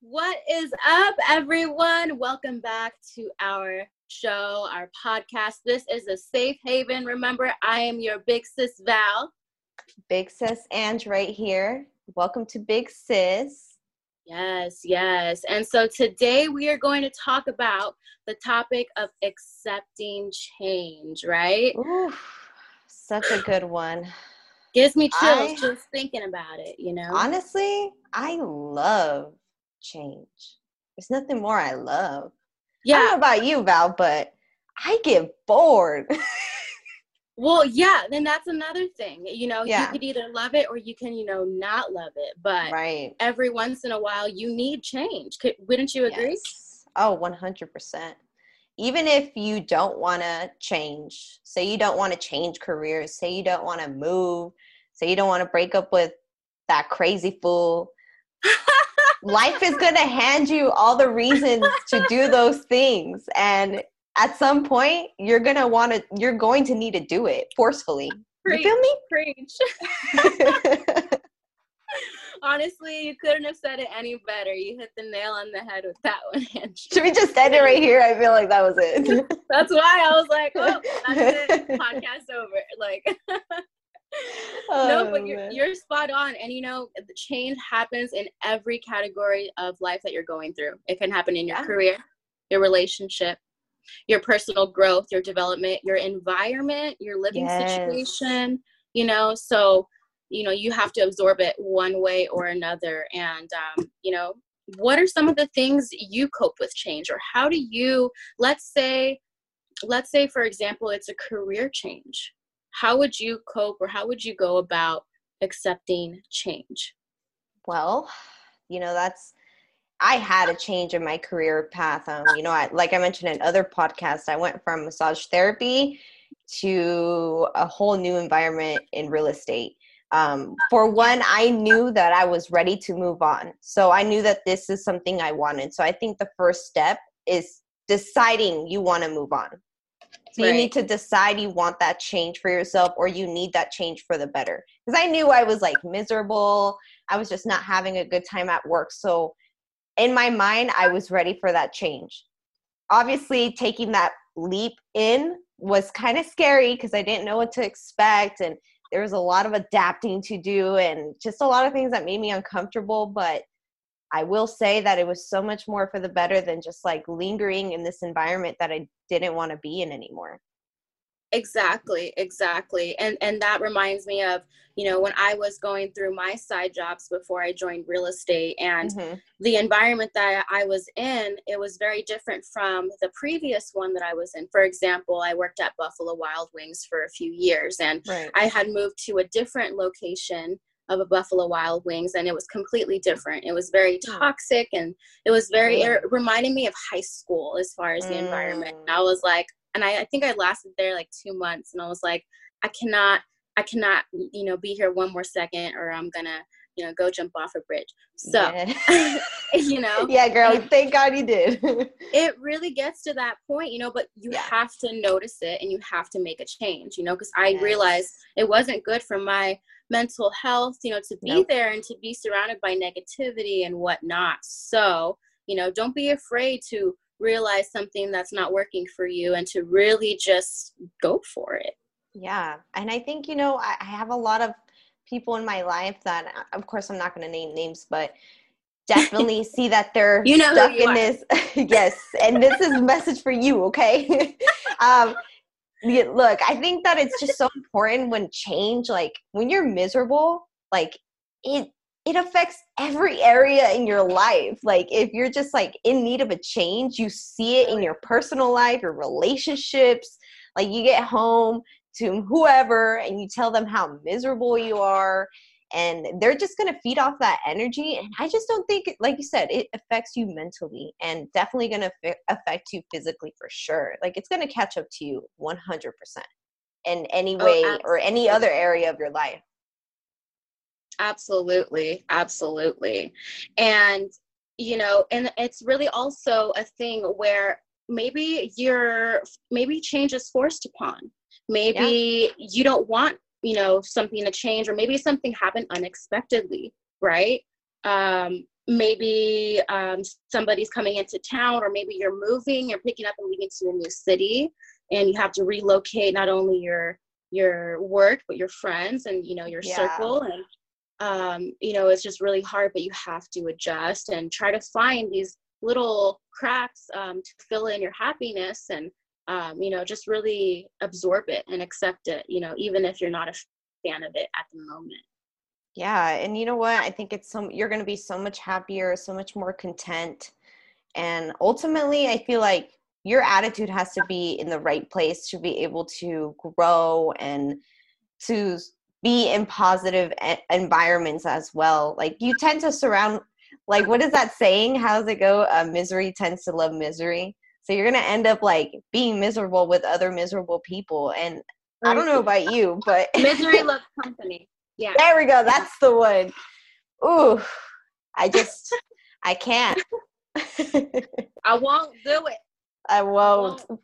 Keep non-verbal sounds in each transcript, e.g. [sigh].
What is up, everyone? Welcome back to our show, our podcast. This is a safe haven. Remember, I am your big sis Val. Big sis Ange right here. Welcome to Big Sis. Yes, yes. And so today we are going to talk about the topic of accepting change, right? Ooh, such a good one. Gives me chills I, just thinking about it, you know? Honestly, I love change. There's nothing more I love. Yeah. I don't know about you, Val, but I get bored. [laughs] well, yeah, then that's another thing. You know, yeah. you could either love it or you can, you know, not love it. But right. every once in a while, you need change. Could, wouldn't you agree? Yes. Oh, 100%. Even if you don't want to change, say you don't want to change careers, say you don't want to move, say you don't want to break up with that crazy fool life is going to hand you all the reasons to do those things and at some point you're going to want to you're going to need to do it forcefully. Preach, you feel me? preach. [laughs] Honestly you couldn't have said it any better. You hit the nail on the head with that one should we just end it right here? I feel like that was it. That's why i was like oh that's it. [laughs] Podcast over like [laughs] oh, [laughs] no, but you're, you're spot on. And you know, the change happens in every category of life that you're going through. It can happen in your yeah. career, your relationship, your personal growth, your development, your environment, your living yes. situation, you know, so you know, you have to absorb it one way or another. And um, you know, what are some of the things you cope with change or how do you let's say let's say for example it's a career change how would you cope or how would you go about accepting change? Well, you know, that's I had a change in my career path. Um, you know, I, like I mentioned in other podcasts, I went from massage therapy to a whole new environment in real estate. Um, for one, I knew that I was ready to move on. So I knew that this is something I wanted. So I think the first step is deciding you want to move on. So right. you need to decide you want that change for yourself or you need that change for the better. Because I knew I was like miserable. I was just not having a good time at work. So in my mind, I was ready for that change. Obviously, taking that leap in was kind of scary because I didn't know what to expect. And there was a lot of adapting to do and just a lot of things that made me uncomfortable. But I will say that it was so much more for the better than just like lingering in this environment that I didn't want to be in anymore. Exactly, exactly. And and that reminds me of, you know, when I was going through my side jobs before I joined real estate and mm-hmm. the environment that I was in, it was very different from the previous one that I was in. For example, I worked at Buffalo Wild Wings for a few years and right. I had moved to a different location of a Buffalo Wild Wings, and it was completely different. It was very hmm. toxic, and it was very it reminded me of high school as far as the mm. environment. And I was like, and I, I think I lasted there like two months, and I was like, I cannot, I cannot, you know, be here one more second, or I'm gonna you know, go jump off a bridge. So, yeah. [laughs] you know. [laughs] Yeah, girl, [laughs] thank God you did. it really gets to that point, you know, but you yeah. have to notice it and you have to make a change, you know, because I yes. realized it wasn't good for my mental health, you know, to be nope. there and to be surrounded by negativity and whatnot. So, you know, don't be afraid to realize something that's not working for you and to really just go for it. Yeah. And I think, you know, I, I have a lot of people in my life that, of course, I'm not going to name names, but definitely [laughs] see that they're you know stuck in this. [laughs] yes. And this is a message for you, okay? [laughs] um, look, I think that it's just so important when change, like when you're miserable, like it it affects every area in your life. Like if you're just like in need of a change, you see it in your personal life, your relationships. Like you get home to whoever and you tell them how miserable you are and they're just going to feed off that energy and i just don't think like you said it affects you mentally and definitely going to f- affect you physically for sure. Like it's going to catch up to you 100% in any oh, way oh, or any other area of your life. Absolutely absolutely. And you know and it's really also a thing where maybe you're maybe change is forced upon. Maybe yeah. you don't want you know something to change or maybe something happened unexpectedly right um maybe um, somebody's coming into town or maybe you're moving you're picking up and moving to a new city and you have to relocate not only your your work but your friends and you know your yeah. circle and um, you know it's just really hard but you have to adjust and try to find these little cracks um, to fill in your happiness and um, you know just really absorb it and accept it you know even if you're not a fan of it at the moment. Yeah and you know what? I think it's some you're going to be so much happier so much more content. And ultimately i feel like your attitude has to be in the right place to be able to grow and to be in positive environments as well. Like you tend to surround like what is that saying? How does it go? Uh, misery tends to love misery so you're gonna end up like being miserable with other miserable people and i don't know about you but [laughs] misery loves [laughs] company. Yeah. There we go that's the one. Ooh i just i can't. [laughs] I won't do it. I won't, I won't.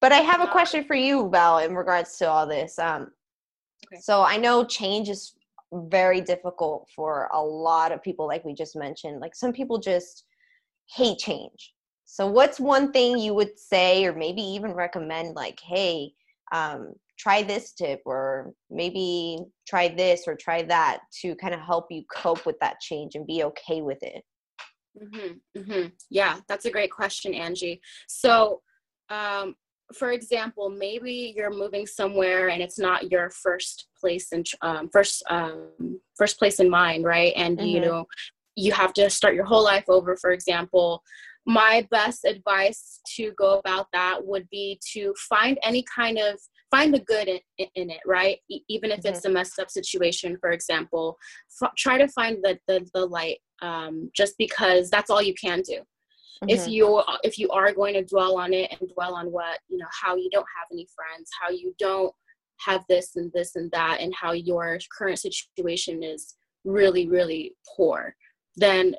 but i have a question for you val in regards to all this um okay. so i know change is very difficult for a lot of people like we just mentioned. Like some people just hate change so what's one thing you would say or maybe even recommend like hey um, try this tip or maybe try this or try that to kind of help you cope with that change and be okay with it mm-hmm, mm-hmm. yeah that's a great question angie so um, for example, maybe you're moving somewhere and it's not your first place and um, first um, first place in mind, right? And mm-hmm. you know, you have to start your whole life over. For example, my best advice to go about that would be to find any kind of find the good in, in it right e- even if mm-hmm. it's a messed up situation for example f- try to find the the, the light um, just because that's all you can do mm-hmm. if you if you are going to dwell on it and dwell on what you know how you don't have any friends how you don't have this and this and that and how your current situation is really really poor then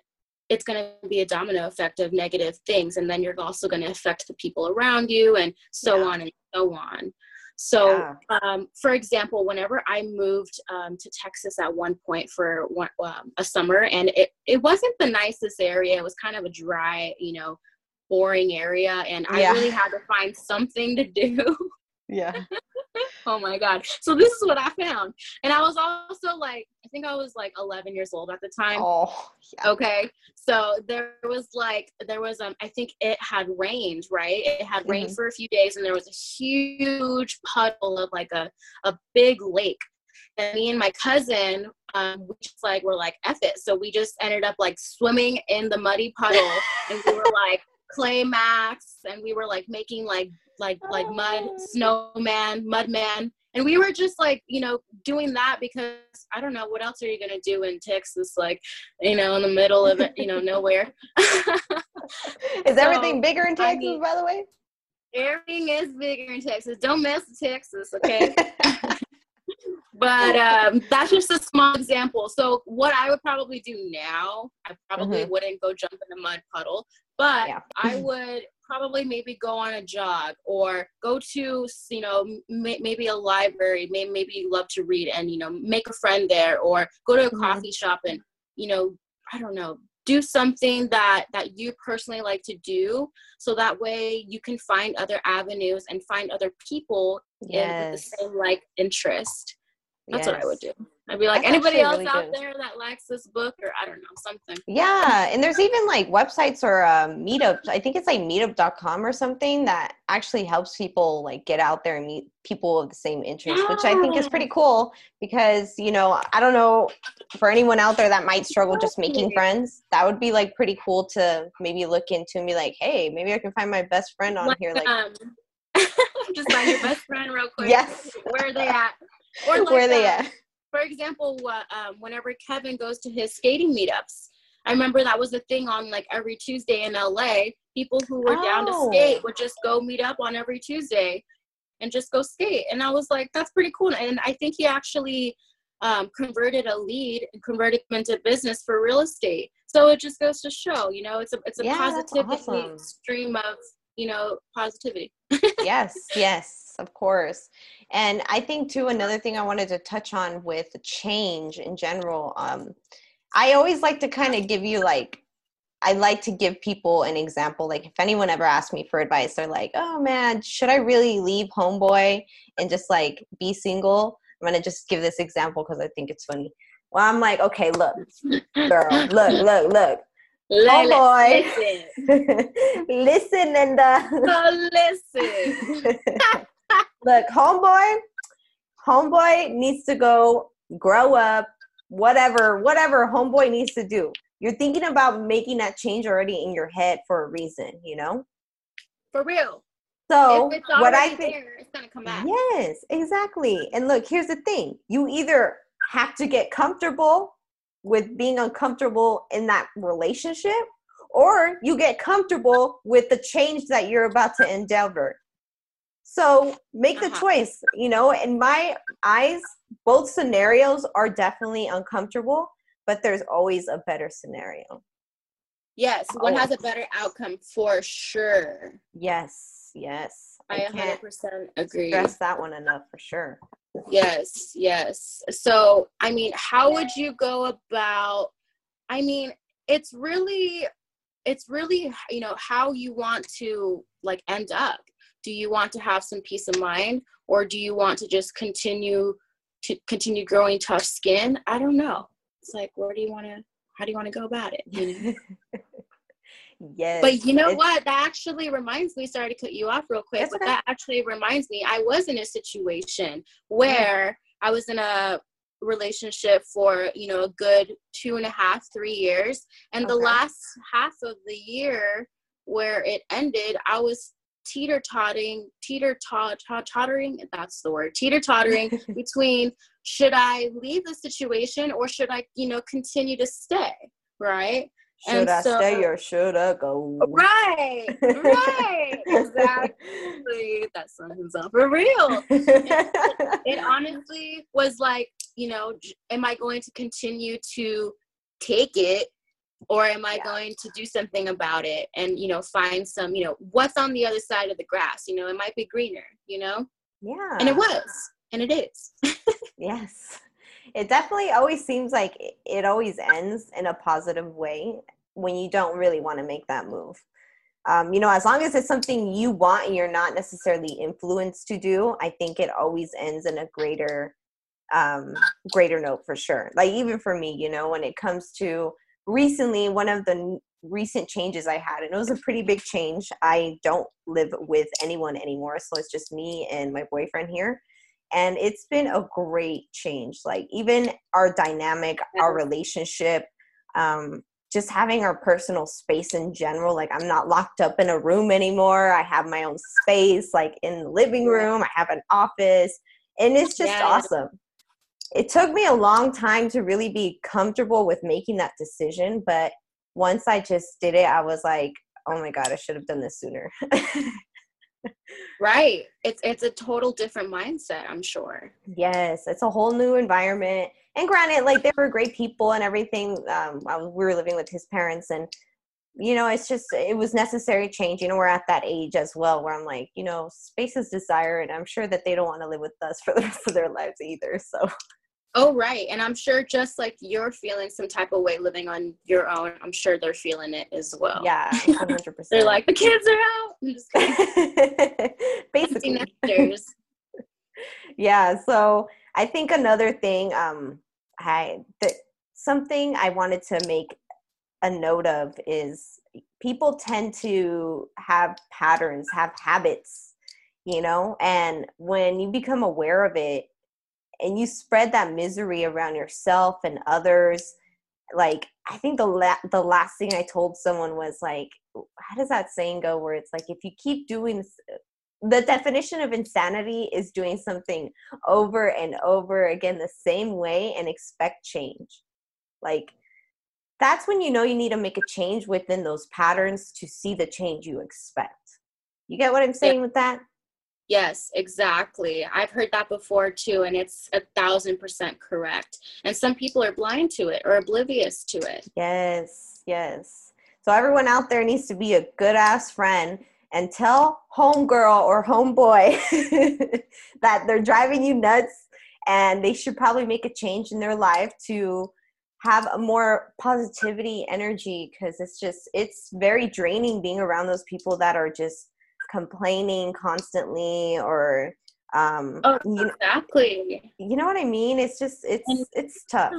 it's going to be a domino effect of negative things and then you're also going to affect the people around you and so yeah. on and so on so, yeah. um, for example, whenever I moved um, to Texas at one point for one, um, a summer, and it, it wasn't the nicest area, it was kind of a dry, you know, boring area, and I really had to find something to do. [laughs] Yeah. [laughs] oh my god. So this is what I found. And I was also like I think I was like 11 years old at the time. Oh. Yeah. Okay. So there was like there was um I think it had rained, right? It had mm-hmm. rained for a few days and there was a huge puddle of like a a big lake. And me and my cousin um, we just like were like F it. So we just ended up like swimming in the muddy puddle and we were like clay max and we were like making like like like mud snowman mud man and we were just like you know doing that because i don't know what else are you going to do in texas like you know in the middle of it you know [laughs] nowhere? Is [laughs] so, everything bigger in texas I mean, by the way? Everything is bigger in texas. Don't mess with texas okay? [laughs] But um, that's just a small example. So what I would probably do now, I probably mm-hmm. wouldn't go jump in a mud puddle, but yeah. I [laughs] would probably maybe go on a jog or go to you know may, maybe a library may, maybe you love to read and you know make a friend there or go to a mm-hmm. coffee shop and you know i don't know do something that that you personally like to do so that way you can find other avenues and find other people yes. with the same like interest that's yes. what i would do I'd be like, That's anybody else really out good. there that likes this book or I don't know, something. Yeah. And there's even like websites or um, meetups. I think it's like meetup.com or something that actually helps people like get out there and meet people of the same interest, yeah. which I think is pretty cool because, you know, I don't know for anyone out there that might struggle just making friends, that would be like pretty cool to maybe look into and be like, hey, maybe I can find my best friend on like, here. Like, um, [laughs] just find your best friend real quick. Yes. Where are they at? Or like, Where they uh, at? for example, um, whenever Kevin goes to his skating meetups, I remember that was a thing on like every Tuesday in LA. People who were oh. down to skate oh. would just go meet up on every Tuesday and just go skate. And I was like, that's pretty cool. And I think he actually um, converted a lead and converted him into business for real estate. So it just goes to show, you know, it's a it's a yeah, positivity awesome. stream of you know positivity. yes, [laughs] yes, of course. And I think too another thing I wanted to touch on with change in general. Um, I always like to kind of give you like I like to give people an example. Like if anyone ever asks me for advice, they're like, "Oh man, should I really leave homeboy and just like be single?" I'm gonna just give this example because I think it's funny. Well, I'm like, okay, look, [laughs] girl, look, look, look. Homeboy, listen, [laughs] listen, and uh, oh, listen. [laughs] look, homeboy, homeboy needs to go grow up. Whatever, whatever homeboy needs to do you're thinking about making that change already in your head for a reason, you know? For real. So what I think there, it's gonna come back. Yes, exactly. And look, here's the thing. You either have to get comfortable with being uncomfortable in that relationship, or you get comfortable with the change that you're about to endeavor. So make the uh-huh. choice. You know, in my eyes, both scenarios are definitely uncomfortable but there's always a better scenario. Yes, one has a better outcome for sure. Yes, yes. I, I 100% agree. Stress that one enough for sure. Yes, yes. So, I mean, how would you go about I mean, it's really it's really, you know, how you want to like end up. Do you want to have some peace of mind or do you want to just continue to continue growing tough skin? I don't know it's like where do you want to how do you want to go about it you know [laughs] yes but you know what that actually reminds me sorry to cut you off real quick but okay. that actually reminds me i was in a situation mm-hmm. where i was in a relationship for you know a good two and a half three years and okay. the last half of the year where it ended i was teeter tottering, teeter tot tottering, that's the word, teeter tottering [laughs] between should I leave the situation or should I, you know, continue to stay, right? Should and I so, stay or should I go? Right, right, [laughs] exactly. that sentence up for real. it, [laughs] it honestly was like, you know, am I going to continue to take it or am i yeah. going to do something about it and you know find some you know what's on the other side of the grass you know it might be greener you know yeah and it was and it is [laughs] yes it definitely always seems like it always ends in a positive way when you don't really want to make that move um, you know as long as it's something you want and you're not necessarily influenced to do i think it always ends in a greater um greater note for sure like even for me you know when it comes to recently one of the recent changes I had, and it was a pretty big change. I don't live with anyone anymore, so it's just me and my boyfriend here. And it's been a great change. Like even our dynamic, our relationship, um, just having our personal space in general. Like I'm not locked up in a room anymore. I have my own space, like in the living room. I have an office, and it's just yeah. awesome it took me a long time to really be comfortable with making that decision but once i just did it i was like oh my god i should have done this sooner [laughs] right. It's it's a total different mindset i'm sure. Yes it's a whole new environment. And granted like they were great people and everything um we were living with his parents. And you know it's just it was necessary change. You know we're at that age as well where i'm like you know space is desire and i'm sure that they don't want to live with us for the rest of their lives either so oh right. And i'm sure just like you're feeling some type of way living on your own i'm sure they're feeling it as well. Yeah [laughs] 100% they're like the kids are out. [laughs] Basically. [laughs] Yeah so i think another thing um i that something i wanted to make a note of is people tend to have patterns, have habits, you know, and when you become aware of it and you spread that misery around yourself and others, like I think the la- the last thing I told someone was like, how does that saying go? Where it's like if you keep doing this, the definition of insanity is doing something over and over again the same way and expect change. Like that's when you know you need to make a change within those patterns to see the change you expect. You get what I'm saying yeah. with that? Yes, exactly. I've heard that before too, and it's a thousand percent correct. And some people are blind to it or oblivious to it. Yes, yes. So everyone out there needs to be a good ass friend and tell homegirl or homeboy [laughs] that they're driving you nuts and they should probably make a change in their life to have a more positivity energy because it's just it's very draining being around those people that are just complaining constantly or um oh, exactly. you, you know what i mean? It's just it's and, it's tough.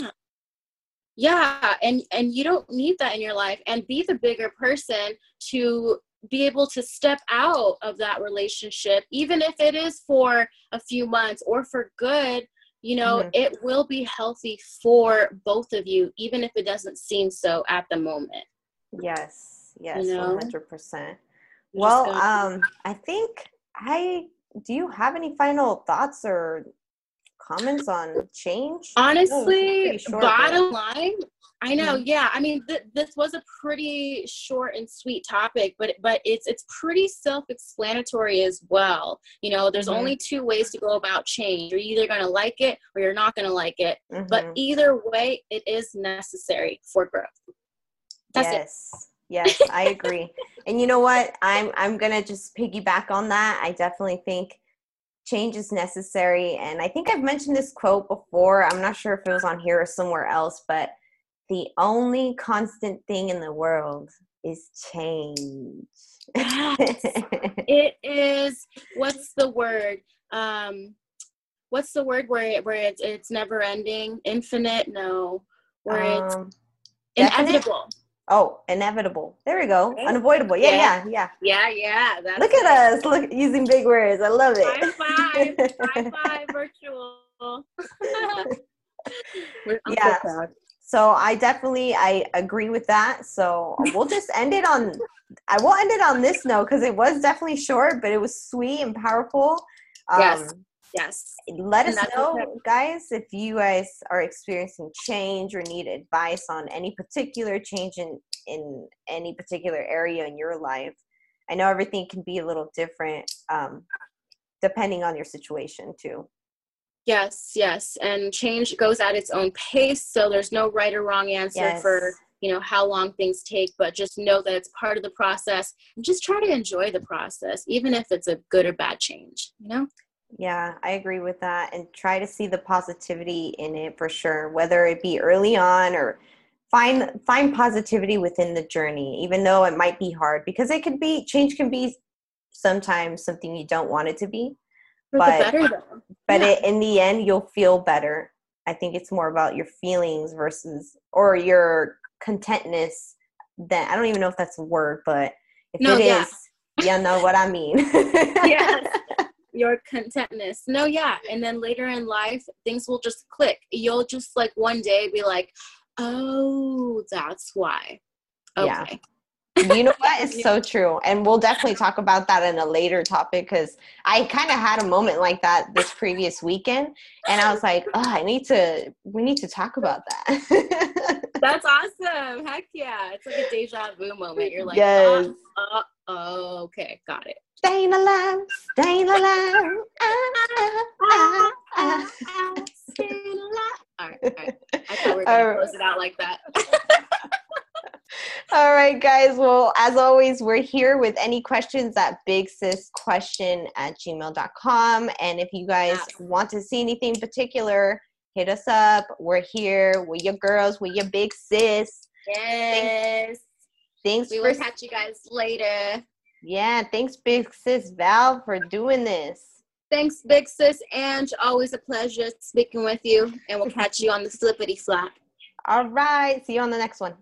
Yeah. And and you don't need that in your life and be the bigger person to be able to step out of that relationship even if it is for a few months or for good you know mm-hmm. it will be healthy for both of you even if it doesn't seem so at the moment. Yes yes you know? 100% well um i think i do you have any final thoughts or comments on change honestly short, bottom but... line i know mm-hmm. yeah i mean th- this was a pretty short and sweet topic but but it's it's pretty self-explanatory as well you know there's mm-hmm. only two ways to go about change you're either going to like it or you're not going to like it mm-hmm. but either way it is necessary for growth That's yes it. Yes, I agree. And you know what? I'm I'm gonna just piggyback on that. I definitely think change is necessary. And I think I've mentioned this quote before. I'm not sure if it was on here or somewhere else, but the only constant thing in the world is change. it is what's the word? Um what's the word where it, where it's it's never ending? Infinite? No. Where it's um, inevitable. Oh, inevitable. There we go. Unavoidable. Yeah, yeah, yeah. Yeah, yeah. yeah look at us. Look using big words. I love it. High five. High [laughs] five virtual. [laughs] yeah. So, so I definitely I agree with that. So we'll just end it on I will end it on this note because it was definitely short, but it was sweet and powerful. Um, yes. Yes. Let and us know, guys, if you guys are experiencing change or need advice on any particular change in, in any particular area in your life. I know everything can be a little different um, depending on your situation, too. Yes, yes. And change goes at its own pace. So there's no right or wrong answer yes. for you know how long things take but just know that it's part of the process and just try to enjoy the process even if it's a good or bad change you know yeah, I agree with that and try to see the positivity in it for sure, whether it be early on or find find positivity within the journey even though it might be hard because it could be change can be sometimes something you don't want it to be. For but better, but yeah. it, in the end you'll feel better. I think it's more about your feelings versus or your contentness that I don't even know if that's a word, but if no, it yeah. is, you know what I mean. [laughs] yes your contentness. No, yeah. And then later in life, things will just click. You'll just like one day be like, oh, that's why. Okay. Yeah. you know what [laughs] it's so true and we'll definitely talk about that in a later topic because i kind of had a moment like that this previous weekend and i was like oh i need to we need to talk about that [laughs] that's awesome heck yeah it's like a deja vu moment you're like yes. oh, oh, okay got it Staying alive, staying alive. Ah, ah, ah, staying alive. All right, all right. I thought we were going to close it out like that. all right, guys. Well, as always, we're here with any questions at bigsisquestion at gmail.com. And if you guys want to see anything particular, hit us up. We're here. We're your girls. We're your big sis. Yes. Thanks, thanks we for... will catch you guys later. Yeah, thanks, Big Sis Val, for doing this. Thanks, Big Sis Ange. Always a pleasure speaking with you, and we'll catch you on the flippity flap. All right. See you on the next one.